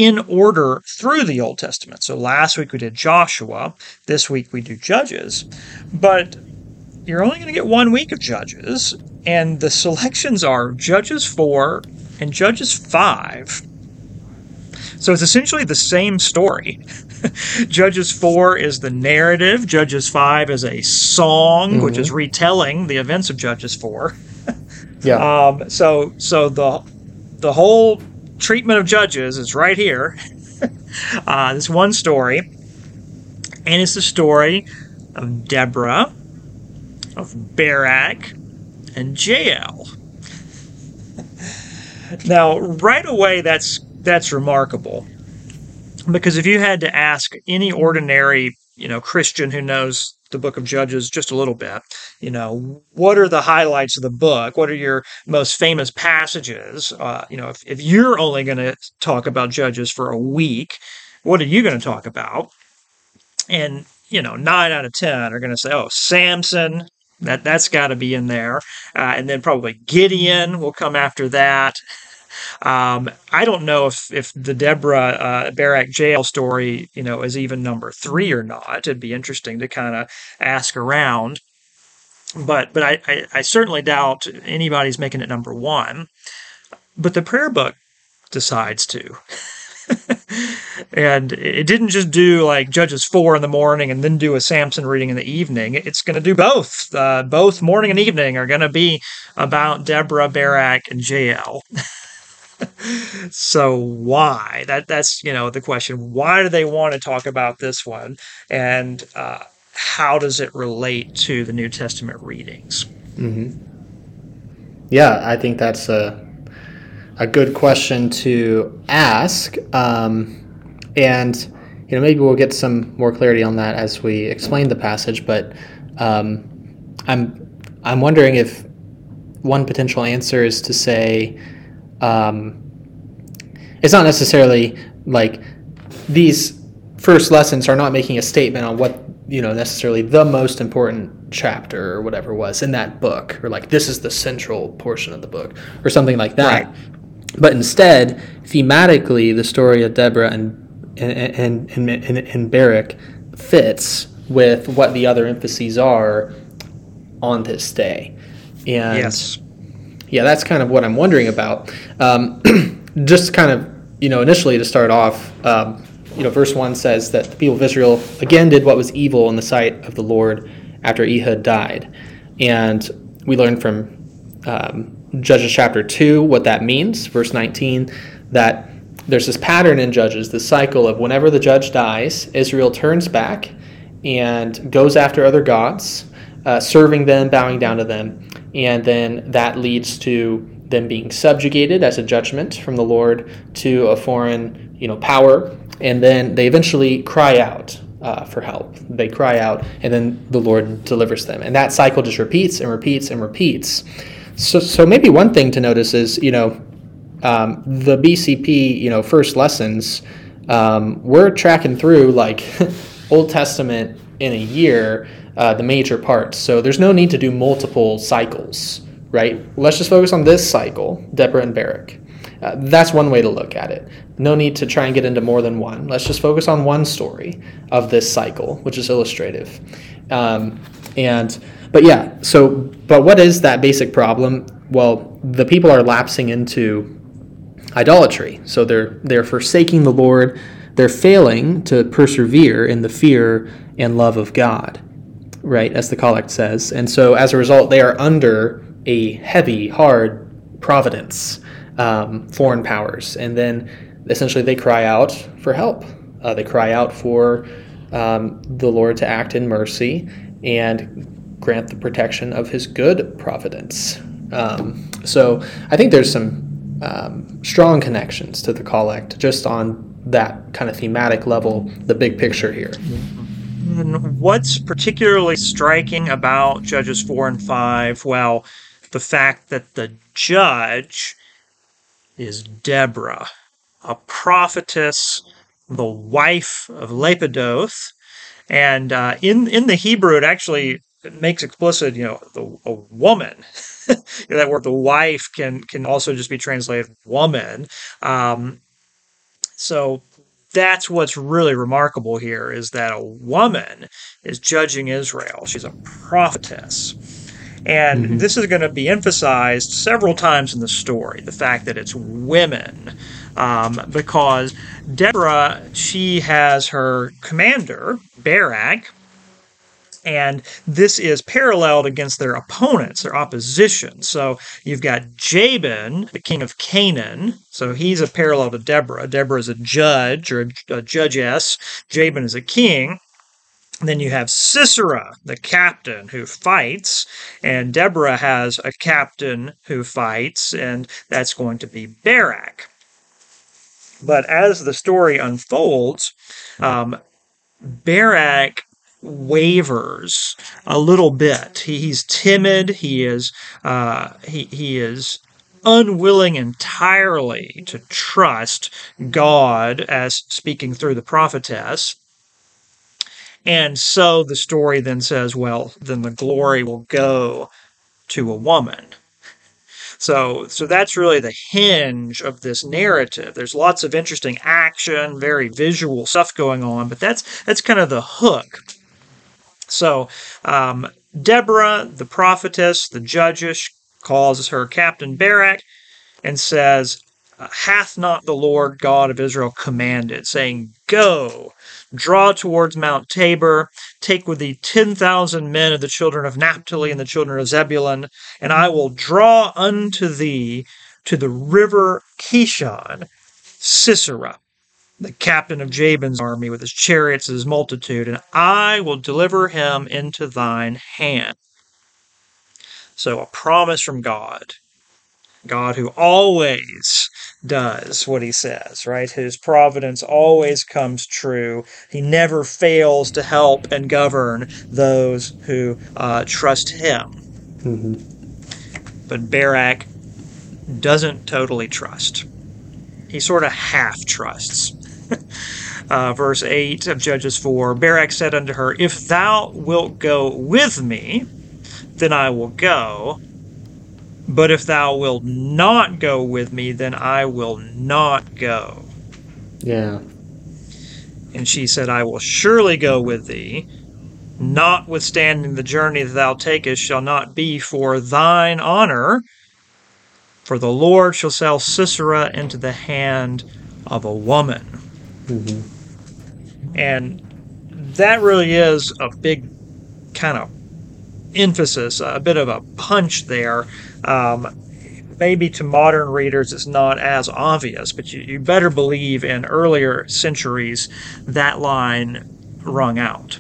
in order through the Old Testament. So last week we did Joshua, this week we do Judges, but you're only going to get one week of Judges, and the selections are Judges 4 and Judges 5. So it's essentially the same story. [LAUGHS] Judges 4 is the narrative, Judges 5 is a song, mm-hmm. which is retelling the events of Judges 4. [LAUGHS] yeah. Um, so so the the whole treatment of judges is right here. [LAUGHS] uh, this one story, and it's the story of Deborah, of Barak, and Jael. [LAUGHS] now, right away, that's that's remarkable because if you had to ask any ordinary, you know, Christian who knows the book of Judges just a little bit. You know, what are the highlights of the book? What are your most famous passages? Uh, you know, if, if you're only going to talk about Judges for a week, what are you going to talk about? And, you know, nine out of 10 are going to say, oh, Samson, that, that's got to be in there. Uh, and then probably Gideon will come after that. Um, I don't know if if the Deborah uh, Barak Jael story, you know, is even number three or not. It'd be interesting to kind of ask around, but but I, I, I certainly doubt anybody's making it number one. But the prayer book decides to. [LAUGHS] and it didn't just do like Judges 4 in the morning and then do a Samson reading in the evening. It's going to do both. Uh, both morning and evening are going to be about Deborah, Barak, and Jael. [LAUGHS] so why? That that's you know the question. Why do they want to talk about this one, and uh, how does it relate to the New Testament readings? Mm-hmm. Yeah, I think that's a a good question to ask, um, and you know maybe we'll get some more clarity on that as we explain the passage. But um, I'm I'm wondering if one potential answer is to say um, it's not necessarily like these first lessons are not making a statement on what you know necessarily the most important chapter or whatever was in that book or like this is the central portion of the book or something like that. Right. but instead thematically the story of deborah and and and, and, and barak fits with what the other emphases are on this day. And yes yeah, that's kind of what I'm wondering about. Um, [CLEARS THROAT] just kind of, you know, initially to start off, um, you know, verse 1 says that the people of Israel again did what was evil in the sight of the Lord after Ehud died. And we learn from um, Judges chapter 2 what that means, verse 19, that there's this pattern in Judges, this cycle of whenever the judge dies, Israel turns back and goes after other gods, uh, serving them, bowing down to them and then that leads to them being subjugated as a judgment from the Lord to a foreign, you know, power, and then they eventually cry out uh, for help. They cry out, and then the Lord delivers them, and that cycle just repeats and repeats and repeats. So, so maybe one thing to notice is, you know, um, the BCP, you know, first lessons, um, we're tracking through like [LAUGHS] Old Testament in a year uh, the major parts. So there's no need to do multiple cycles, right? Let's just focus on this cycle, Deborah and Barak. Uh, that's one way to look at it. No need to try and get into more than one. Let's just focus on one story of this cycle, which is illustrative. Um, and but yeah, so but what is that basic problem? Well, the people are lapsing into idolatry. So they're they're forsaking the Lord. They're failing to persevere in the fear and love of God right, as the collect says. And so as a result, they are under a heavy, hard providence, um, foreign powers. And then essentially they cry out for help. Uh, they cry out for um, the Lord to act in mercy and grant the protection of his good providence. Um, so I think there's some um, strong connections to the collect just on that kind of thematic level, the big picture here. And what's particularly striking about Judges 4 and 5? Well, the fact that the judge is Deborah, a prophetess, the wife of Lapidoth. And uh, in, in the Hebrew, it actually makes explicit, you know, the, a woman. [LAUGHS] that word, the wife, can can also just be translated woman. Um, so that's what's really remarkable here is that a woman is judging Israel. She's a prophetess. And mm-hmm. this is going to be emphasized several times in the story the fact that it's women. Um, because Deborah, she has her commander, Barak, and this is paralleled against their opponents, their opposition. So you've got Jabin, the king of Canaan. So he's a parallel to Deborah. Deborah is a judge or a, a judgess. Jabin is a king. Then you have Sisera, the captain who fights, and Deborah has a captain who fights, and that's going to be Barak. But as the story unfolds, um, Barak wavers a little bit. He, he's timid. He is uh, he he is unwilling entirely to trust God as speaking through the prophetess. And so the story then says, well, then the glory will go to a woman. So, so that's really the hinge of this narrative. There's lots of interesting action, very visual stuff going on, but that's that's kind of the hook so um, Deborah, the prophetess, the judges, calls her Captain Barak and says, hath not the Lord God of Israel commanded, saying, Go, draw towards Mount Tabor, take with thee ten thousand men of the children of Naphtali and the children of Zebulun, and I will draw unto thee to the river Kishon, Sisera, the captain of Jabin's army with his chariots and his multitude, and I will deliver him into thine hand. So, a promise from God. God who always does what he says, right? His providence always comes true. He never fails to help and govern those who uh, trust him. Mm-hmm. But Barak doesn't totally trust. He sort of half trusts. [LAUGHS] uh, verse 8 of Judges 4 Barak said unto her, If thou wilt go with me, then I will go. But if thou wilt not go with me, then I will not go. Yeah. And she said, I will surely go with thee. Notwithstanding the journey that thou takest shall not be for thine honor, for the Lord shall sell Sisera into the hand of a woman. Mm-hmm. And that really is a big kind of emphasis, a bit of a punch there. Um, maybe to modern readers it's not as obvious, but you, you better believe in earlier centuries that line rung out.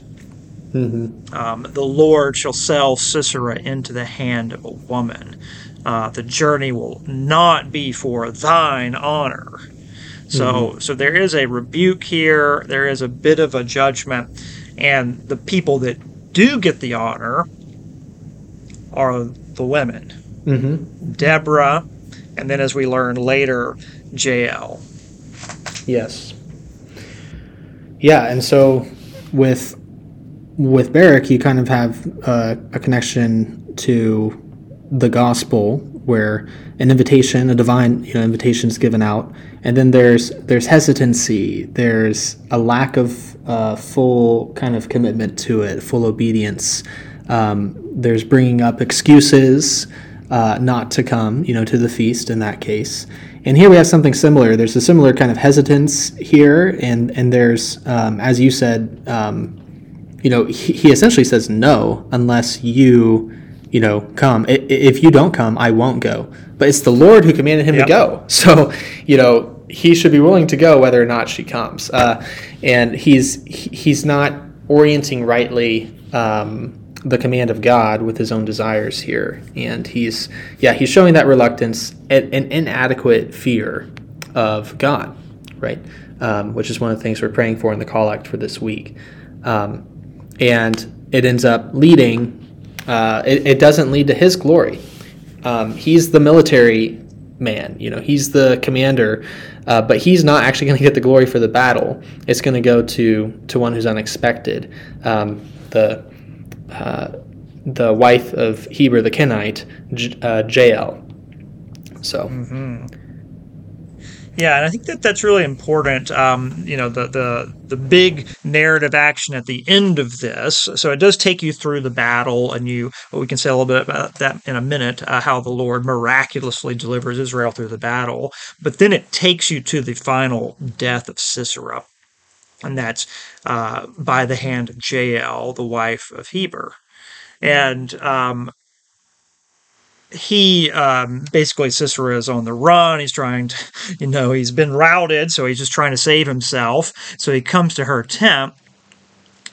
Mm-hmm. Um, the Lord shall sell Sisera into the hand of a woman. Uh, the journey will not be for thine honor. So, mm-hmm. so there is a rebuke here. There is a bit of a judgment, and the people that do get the honor are the women. Mm-hmm. Deborah, and then as we learn later, Jael. Yes. Yeah, and so with with Barak, you kind of have uh, a connection to the gospel, where an invitation, a divine you know, invitation, is given out, and then there's there's hesitancy, there's a lack of uh, full kind of commitment to it, full obedience. Um, there's bringing up excuses uh, not to come, you know, to the feast in that case. And here we have something similar. There's a similar kind of hesitance here, and and there's, um, as you said, um, you know, he, he, essentially says no unless you, you know, come. If you don't come, I won't go. But it's the Lord who commanded him yep. to go. [LAUGHS] So, you know, he should be willing to go whether or not she comes. Uh, and he's he's not orienting rightly. Um, the command of God with his own desires here. And he's, yeah, he's showing that reluctance and an inadequate fear of God, right? Um, which is one of the things we're praying for in the collect for this week. Um, and it ends up leading, uh, it, it, doesn't lead to his glory. Um, he's the military man, you know, he's the commander, uh, but he's not actually [LAUGHS] going to get the glory for the battle. It's going to go to, to one who's unexpected. Um, the uh, the wife of Heber the Kenite, J- uh, Jael. So. Mm-hmm. Yeah, and I think that that's really important. Um, you know, the, the the big narrative action at the end of this. So it does take you through the battle, and you. We can say a little bit about that in a minute. Uh, how the Lord miraculously delivers Israel through the battle, but then it takes you to the final death of Sisera and that's uh, by the hand of Jael, the wife of Heber. And um, he um, basically Sisera is on the run. He's trying to, you know, he's been routed, so he's just trying to save himself. So he comes to her tent.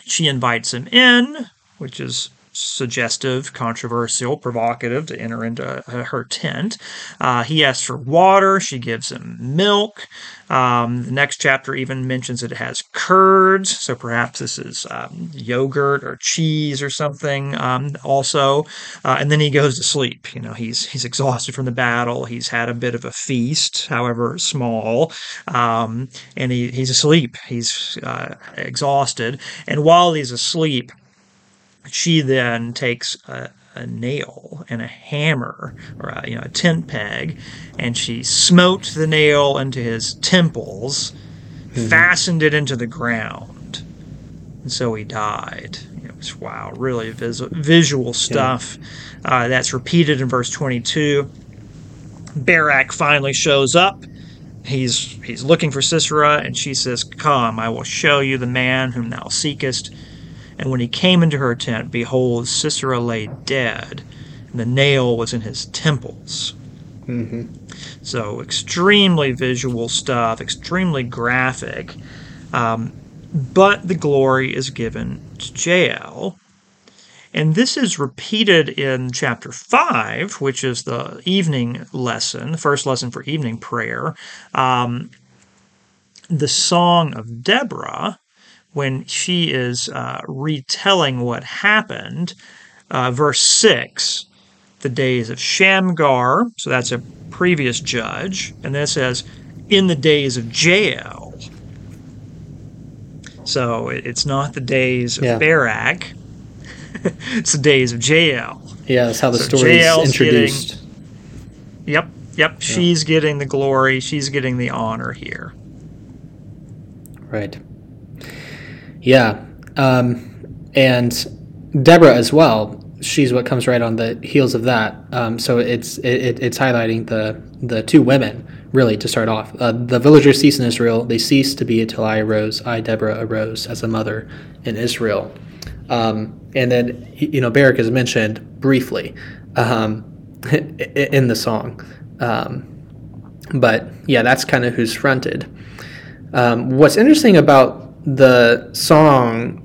She invites him in, which is suggestive, controversial, provocative to enter into her tent. Uh, he asks for water. She gives him milk. Um, the next chapter even mentions that it has curds, so perhaps this is um, yogurt or cheese or something. Um, also, uh, and then he goes to sleep. You know, he's he's exhausted from the battle. He's had a bit of a feast, however small, um, and he, he's asleep. He's uh, exhausted, and while he's asleep she then takes a, a, nail and a hammer or a, you know, a tent peg and she smote the nail into his temples, mm-hmm. fastened it into the ground, and so he died. Know, it's, wow, really vis- visual stuff. Yeah. Uh, that's repeated in verse 22. Barak finally shows up he's he's looking for Sisera, and she says, "Come, I will show you the man whom thou seekest." And when he came into her tent, behold, Sisera lay dead, and the nail was in his temples. Mm-hmm. So extremely visual stuff, extremely graphic. Um, but the glory is given to Jael. And this is repeated in chapter 5, which is the evening lesson, the first lesson for evening prayer. Um, the Song of Deborah, when she is uh, retelling what happened, uh, verse 6, the days of Shamgar, so that's a previous judge, and then it says, in the days of Jael. So it's not the days of Yeah. Barak, [LAUGHS] it's the days of Jael. Yeah, that's how the So story is introduced. Yep, yep, she's getting the glory, she's getting the honor here. Right. Yeah. Um, and Deborah as well. She's what comes right on the heels of that. Um, so it's it, it- it's highlighting the the two women really to start off. Uh, the villagers cease in Israel. They cease to be until I arose. I Deborah arose as a mother in Israel. Um, and then you know Barak is mentioned briefly um, [LAUGHS] in the song. Um, but yeah, that's kind of who's fronted. Um, what's interesting about the song,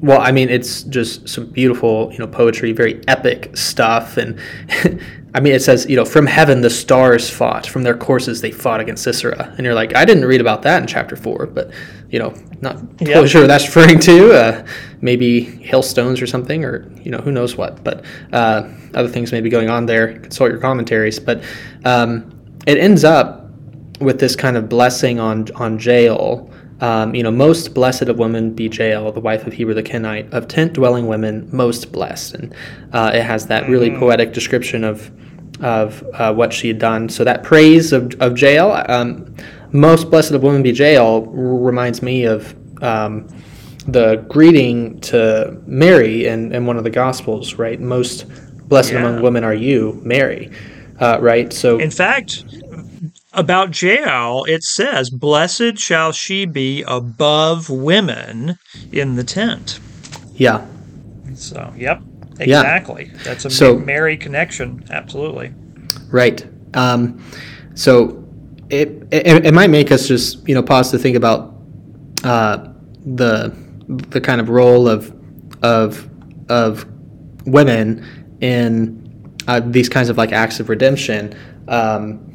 well, I mean, it's just some beautiful, you know, poetry, very epic stuff, and [LAUGHS] I mean, it says, you know, from heaven the stars fought, from their courses they fought against Sisera, and you're like, I didn't read about that in chapter four, but you know, not totally sure that's [LAUGHS] referring to. Uh, maybe hailstones or something, or you know, who knows what, but uh, other things may be going on there. Consult your commentaries, but um, it ends up with this kind of blessing on on Jael. Um, you know, most blessed of women be Jael, the wife of Heber the Kenite, of tent dwelling women, most blessed, and uh, it has that really poetic description of of uh, what she had done. So that praise of of Jael, um, most blessed of women be Jael, r- reminds me of. Um, the greeting to Mary in, in one of the Gospels, right? Most blessed Yeah. among women are you, Mary, uh, right? So In fact, about Jael, it says, Blessed shall she be above women in the tent. yeah, So, yep, Yeah. exactly. That's a So- Mary connection. Absolutely. Right. Um, so it, it it might make us just you know pause to think about uh, the the kind of role of of of women in uh, these kinds of like acts of redemption. Um,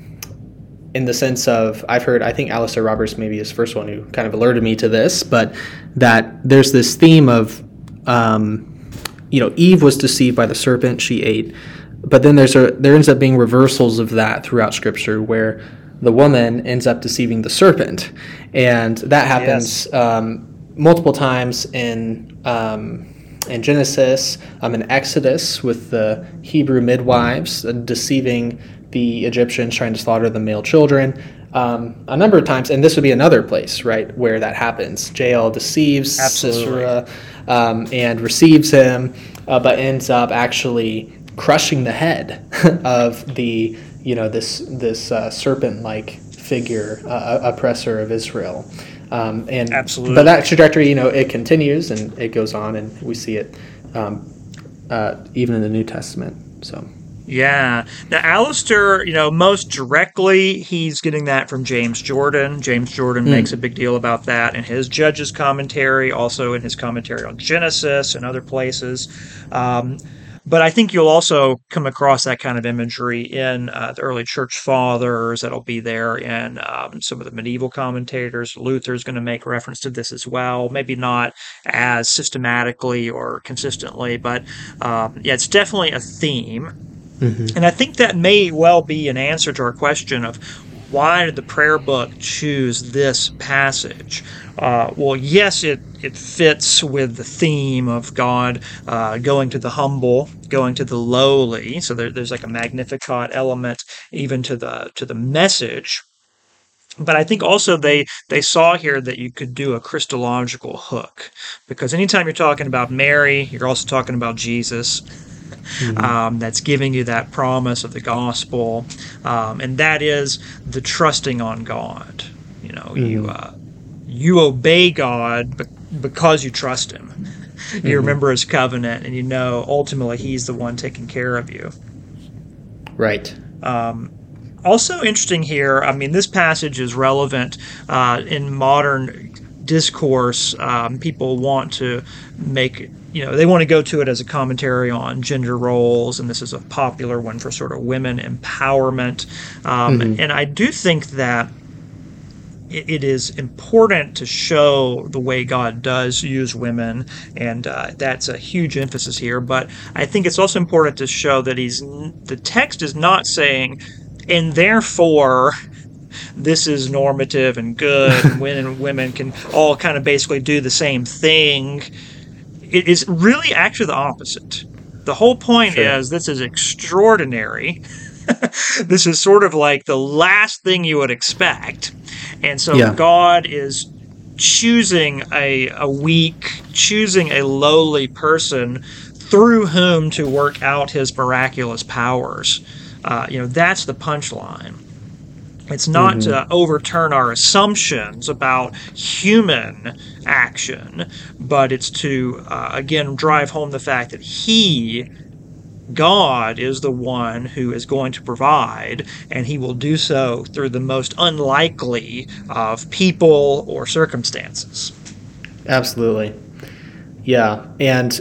in the sense of, I've heard, I think Alastair Roberts maybe is the first one who kind of alerted me to this, but that there's this theme of, um, you know, Eve was deceived by the serpent, she ate. But then there's a there ends up being reversals of that throughout Scripture, where the woman ends up deceiving the serpent, and that happens um, multiple times in um, in Genesis, um, in Exodus with the Hebrew midwives uh, deceiving the Egyptians, trying to slaughter the male children. Um, a number of times, and this would be another place, right, where that happens. Jael deceives Absolutely. Sisera um, and receives him, uh, but ends up actually crushing the head [LAUGHS] of the, you know, this this uh, serpent-like figure, uh, oppressor of Israel. Um, and Absolutely. but that trajectory, you know, it continues and it goes on, and we see it um, uh, even in the New Testament. So Yeah. Now, Alastair, you know, most directly, he's getting that from James Jordan. James Jordan makes a big deal about that in his Judges commentary, also in his commentary on Genesis and other places. Um, but I think you'll also come across that kind of imagery in uh, the early church fathers. That'll be there in um, some of the medieval commentators. Luther's going to make reference to this as well. Maybe not as systematically or consistently, but um, yeah, it's definitely a theme. And I think that may well be an answer to our question of why did the prayer book choose this passage? Uh, well, yes, it, it fits with the theme of God uh, going to the humble, going to the lowly. So there, there's like a Magnificat element even to the to the message. But I think also they they saw here that you could do a Christological hook because anytime you're talking about Mary, you're also talking about Jesus. Mm-hmm. um, that's giving you that promise of the gospel, um, and that is the trusting on God. You know, mm-hmm. you uh, you obey God because you trust Him. [LAUGHS] You mm-hmm. remember His covenant, and you know ultimately He's the one taking care of you. Right. Um, also interesting here. I mean, this passage is relevant uh, in modern discourse. Um, people want to make you know they want to go to it as a commentary on gender roles, and this is a popular one for sort of women empowerment. Um, mm-hmm. And I do think that it is important to show the way God does use women, and uh, that's a huge emphasis here. But I think it's also important to show that he's the text is not saying, and therefore this is normative and good, and [LAUGHS] women and women can all kind of basically do the same thing. It is really actually the opposite. The whole point sure. is this is extraordinary. [LAUGHS] this is sort of like the last thing you would expect and so yeah. God is choosing a, a weak, choosing a lowly person through whom to work out his miraculous powers. Uh, you know, that's the punchline. It's not mm-hmm. to overturn our assumptions about human action, but it's to, uh, again, drive home the fact that he God is the one who is going to provide, and he will do so through the most unlikely of people or circumstances. Absolutely. Yeah. And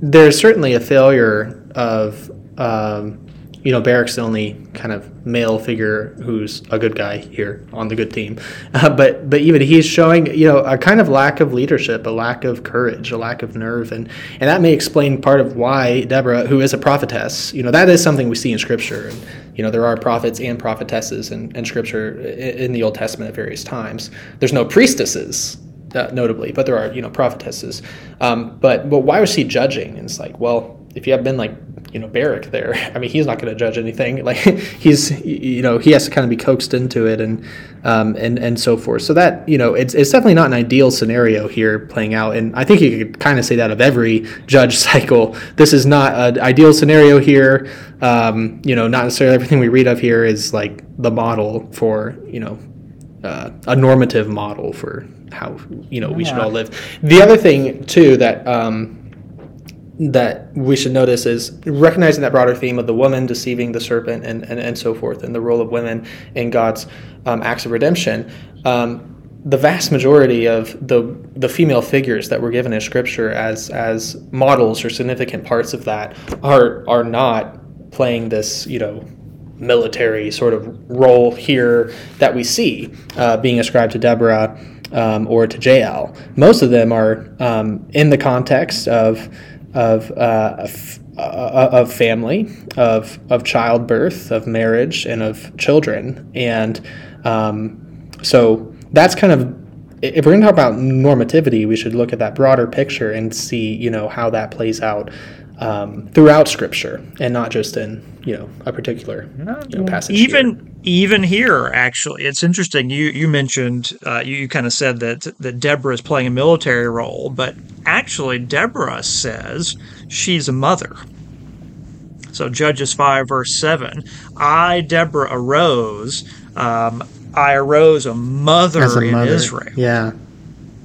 there's certainly a failure of um, you know, Barak's the only kind of male figure who's a good guy here on the good team. [LAUGHS] Uh, but but even he's showing, you know, a kind of lack of leadership, a lack of courage, a lack of nerve, and and that may explain part of why Deborah, who is a prophetess, you know, that is something we see in Scripture. And, you know, there are prophets and prophetesses in, in Scripture in the Old Testament at various times. There's no priestesses uh, notably, but there are you know prophetesses. Um, but but why was he judging? And it's like, well, if you have been like you know Barak there, [LAUGHS] I mean he's not going to judge anything. [LAUGHS] Like he's you know he has to kind of be coaxed into it and um, and and so forth. So that you know it's it's definitely not an ideal scenario here playing out. And I think you could kind of say that of every judge [LAUGHS] cycle. This is not an ideal scenario here. Um, you know, not necessarily everything we read of here is like the model for you know uh, a normative model for how you know we should all live. The other thing too that um, that we should notice is recognizing that broader theme of the woman deceiving the serpent and, and, and so forth, and the role of women in God's um, acts of redemption. Um, the vast majority of the the female figures that were given in Scripture as as models or significant parts of that are are not playing this you know military sort of role here that we see uh, being ascribed to Deborah um, or to Jael. Most of them are um, in the context of of uh, uh, of family, of of childbirth, of marriage, and of children, and um, so that's kind of if we're going to talk about normativity, we should look at that broader picture and see you know how that plays out um, throughout Scripture, and not just in you know a particular you know, passage. Even here. even here, actually, it's interesting. You you mentioned uh, you, you kind of said that that Deborah is playing a military role, but actually, Deborah says she's a mother. So Judges five verse seven, I Deborah arose. Um, I arose a mother, a in. Israel. Yeah.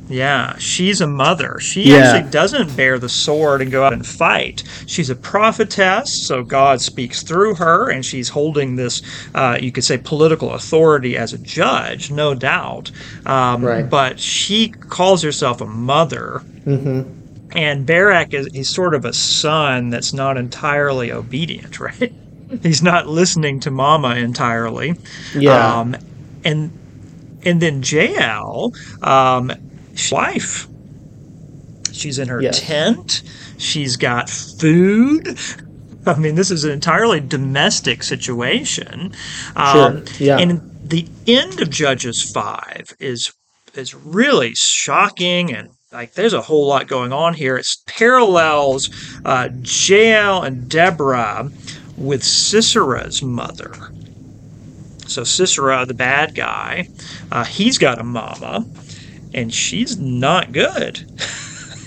Yeah, she's a mother. She yeah. actually doesn't bear the sword and go out and fight. She's a prophetess, so God speaks through her, and she's holding this, uh, you could say, political authority as a judge, no doubt. Um, right. But she calls herself a mother. Mm-hmm. And Barak is he's sort of a son that's not entirely obedient, [LAUGHS] right? he's not listening to Mama entirely. Yeah. Um, and and then Jael, um, wife. She's in her yes. tent. She's got food. I mean, this is an entirely domestic situation. Um, sure. Yeah. And the end of Judges 5 is is really shocking and like there's a whole lot going on here. It parallels uh, Jael and Deborah with Sisera's mother. So Sisera, the bad guy, uh, he's got a mama and she's not good.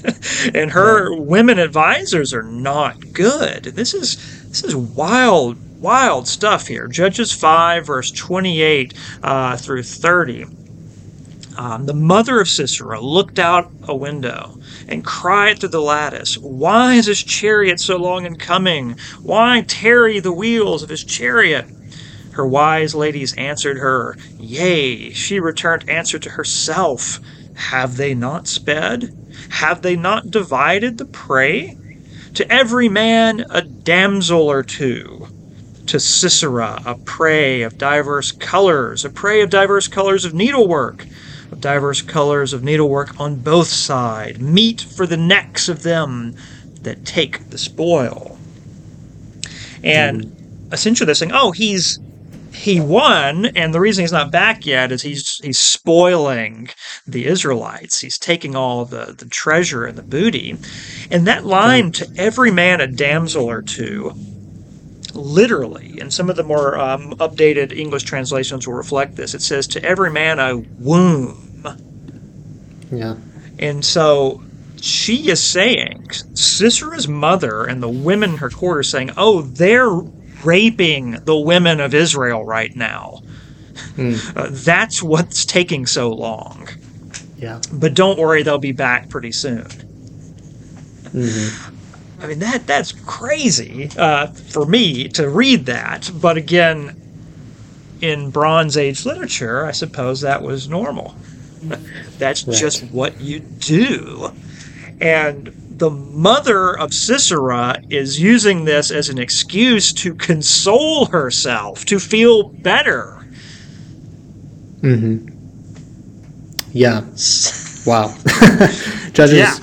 [LAUGHS] and her women advisors are not good. This is this is wild, wild stuff here. Judges five, verse twenty-eight uh, through thirty. Um, the mother of Sisera looked out a window and cried through the lattice, Why is his chariot so long in coming? Why tarry the wheels of his chariot? Her wise ladies answered her, Yea, she returned answer to herself. Have they not sped? Have they not divided the prey? To every man a damsel or two. To Sisera a prey of diverse colors, a prey of diverse colors of needlework, of diverse colors of needlework on both sides, meat for the necks of them that take the spoil. And hmm. essentially they're saying, oh, he's he won, and the reason he's not back yet is he's he's spoiling the Israelites. He's taking all the, the treasure and the booty. And that line, to every man a damsel or two, literally, and some of the more um, updated English translations will reflect this. It says, to every man a womb. Yeah. And so she is saying, Sisera's mother and the women in her court are saying, oh, they're raping the women of Israel right now. Mm. Uh, that's what's taking so long. Yeah. But don't worry, they'll be back pretty soon. Mm-hmm. I mean that that's crazy uh, for me to read that. But again, in Bronze Age literature, I suppose that was normal. [LAUGHS] that's right. just what you do. And the mother of Sisera is using this as an excuse to console herself, to feel better. Mm-hmm. Yeah. Wow. [LAUGHS] Judges. Yeah.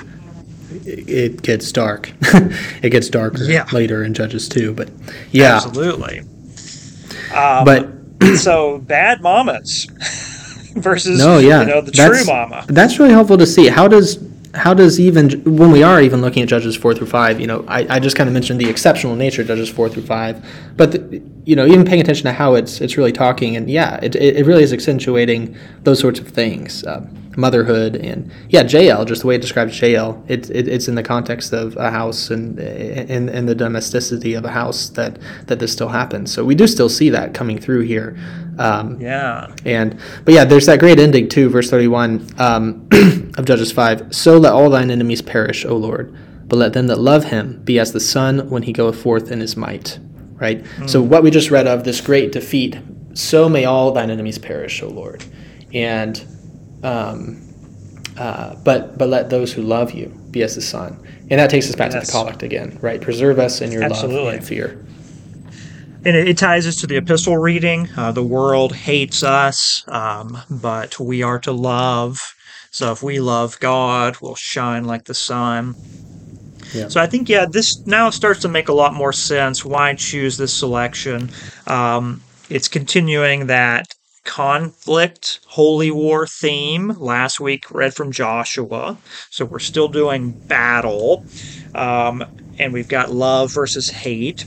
It gets dark. [LAUGHS] it gets darker yeah. later in Judges too, but yeah, absolutely. Um, but [CLEARS THROAT] so bad mamas [LAUGHS] versus no, yeah, you know the true mama. That's really helpful to see. How does how does even when we are even looking at judges four through five you know i, I just kind of mentioned the exceptional nature of judges four through five but the, you know even paying attention to how it's it's really talking and yeah it, it really is accentuating those sorts of things uh, motherhood and yeah Jael just the way it describes Jael it, it, it's in the context of a house and and, and the domesticity of a house that that this still happens. So we do still see that coming through here. Um, yeah. and but yeah there's that great ending too verse 31 um, [CLEARS THROAT] of Judges 5 so let all thine enemies perish O Lord but let them that love him be as the sun when he goeth forth in his might right? Mm. so what we just read of this great defeat so may all thine enemies perish O Lord. And um, uh, but but let those who love you be as the sun, and that takes us back yes. to the collect again, right? Preserve us in your Absolutely. love and fear. And it, it, ties us to the epistle reading. Uh, the world hates us, um, but we are to love. So if we love God, we'll shine like the sun. Yeah. So I think yeah, this now starts to make a lot more sense. Why choose this selection? Um, it's continuing that conflict, holy war theme. Last week, read from Joshua. So we're still doing battle. Um, and we've got love versus hate.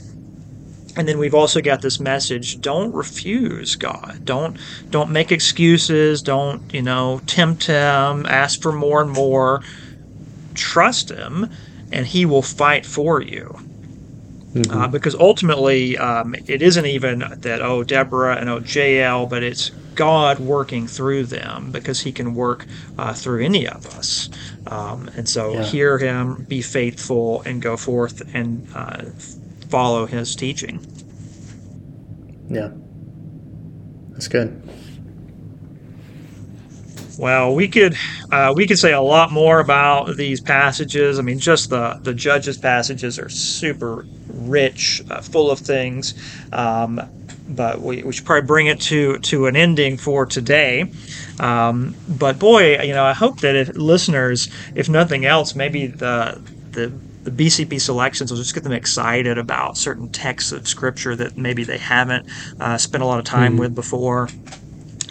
And then we've also got this message: don't refuse God. Don't don't make excuses. Don't you know tempt Him. Ask for more and more. Trust Him, and He will fight for you. Mm-hmm. Uh, because ultimately, um, it isn't even that, oh, Deborah and oh, Jael, but it's God working through them because he can work uh, through any of us. Um, and so yeah. hear him, be faithful, and go forth and uh, follow his teaching. Yeah. That's good. Well, we could uh, we could say a lot more about these passages. I mean, just the the judges passages are super rich, uh, full of things. Um, but we, we should probably bring it to to an ending for today. Um, but boy, you know, I hope that if listeners, if nothing else, maybe the the the BCP selections will just get them excited about certain texts of scripture that maybe they haven't uh, spent a lot of time mm. with before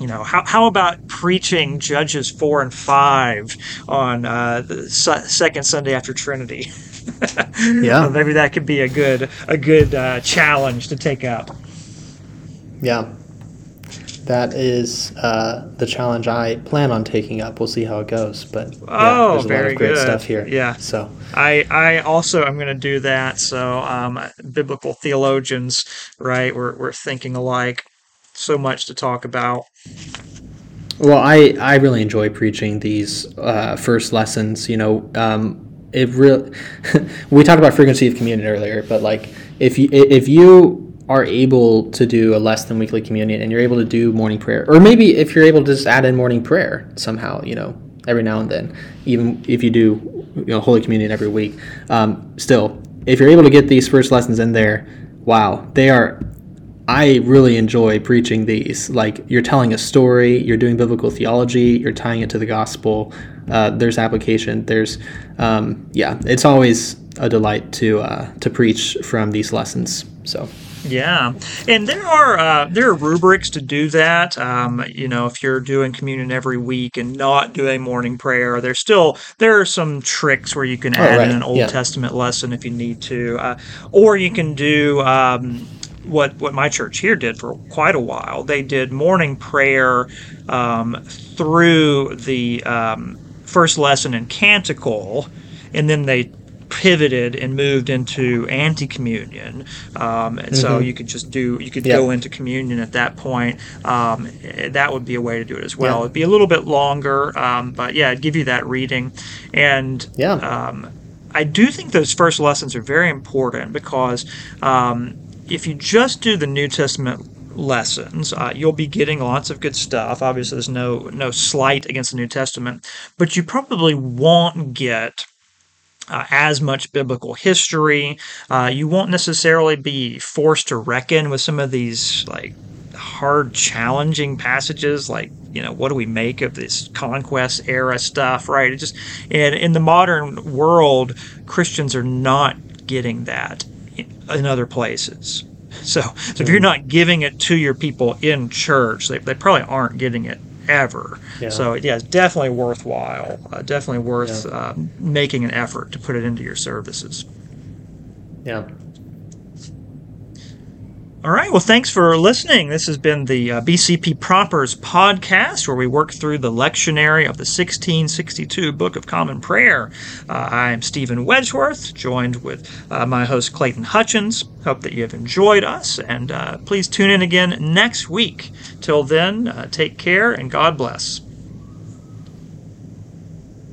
you know, how, how about preaching Judges 4 and 5 on uh, the su- second Sunday after Trinity? [LAUGHS] yeah. maybe that could be a good, a good uh, challenge to take up. Yeah. that is uh, the challenge I plan on taking up. We'll see how it goes, but yeah, Oh, there's a lot of great good. stuff here. Yeah. So I I also am going to do that. So um, biblical theologians, right? We're we're thinking alike. So much to talk about. Well, I, I really enjoy preaching these uh, first lessons. You know, um, it real. [LAUGHS] we talked about frequency of communion earlier, but like if you if you are able to do a less than weekly communion and you're able to do morning prayer, or maybe if you're able to just add in morning prayer somehow, you know, every now and then, even if you do you know Holy Communion every week, um, still, if you're able to get these first lessons in there, wow, they are I really enjoy preaching these. Like you're telling a story, you're doing biblical theology, you're tying it to the gospel. Uh, there's application. There's, um, yeah, it's always a delight to uh, to preach from these lessons. So Yeah, and there are uh, there are rubrics to do that. Um, you know, if you're doing communion every week and not doing morning prayer, there's still there are some tricks where you can add right, in an Old yeah. Testament lesson if you need to, uh, or you can do. Um, what, what my church here did for quite a while. They did morning prayer um, through the um, first lesson in Canticle, and then they pivoted and moved into ante-communion um, and so you could just do you could Mm-hmm. Yeah. go into communion at that point um, that would be a way to do it as well Yeah. it'd be a little bit longer um, but yeah it'd give you that reading and Yeah. um, I do think those first lessons are very important because um, if you just do the New Testament lessons, uh, you'll be getting lots of good stuff. Obviously, there's no no slight against the New Testament, but you probably won't get uh, as much biblical history. Uh, you won't necessarily be forced to reckon with some of these like hard, challenging passages, like you know, what do we make of this conquest era stuff, right? It just in in the modern world, Christians are not getting that in, other places. So, so if you're not giving it to your people in church, they, they probably aren't getting it ever. Yeah. So yeah, it's definitely worthwhile. Uh, definitely worth uh, making an effort to put it into your services. yeah. All right. Well, thanks for listening. This has been the uh, BCP Propers podcast, where we work through the lectionary of the 1662 Book of Common Prayer. Uh, I am Steven Wedgeworth, joined with uh, my host Clayton Hutchins. Hope that you have enjoyed us, and uh, please tune in again next week. Till then, uh, take care and God bless.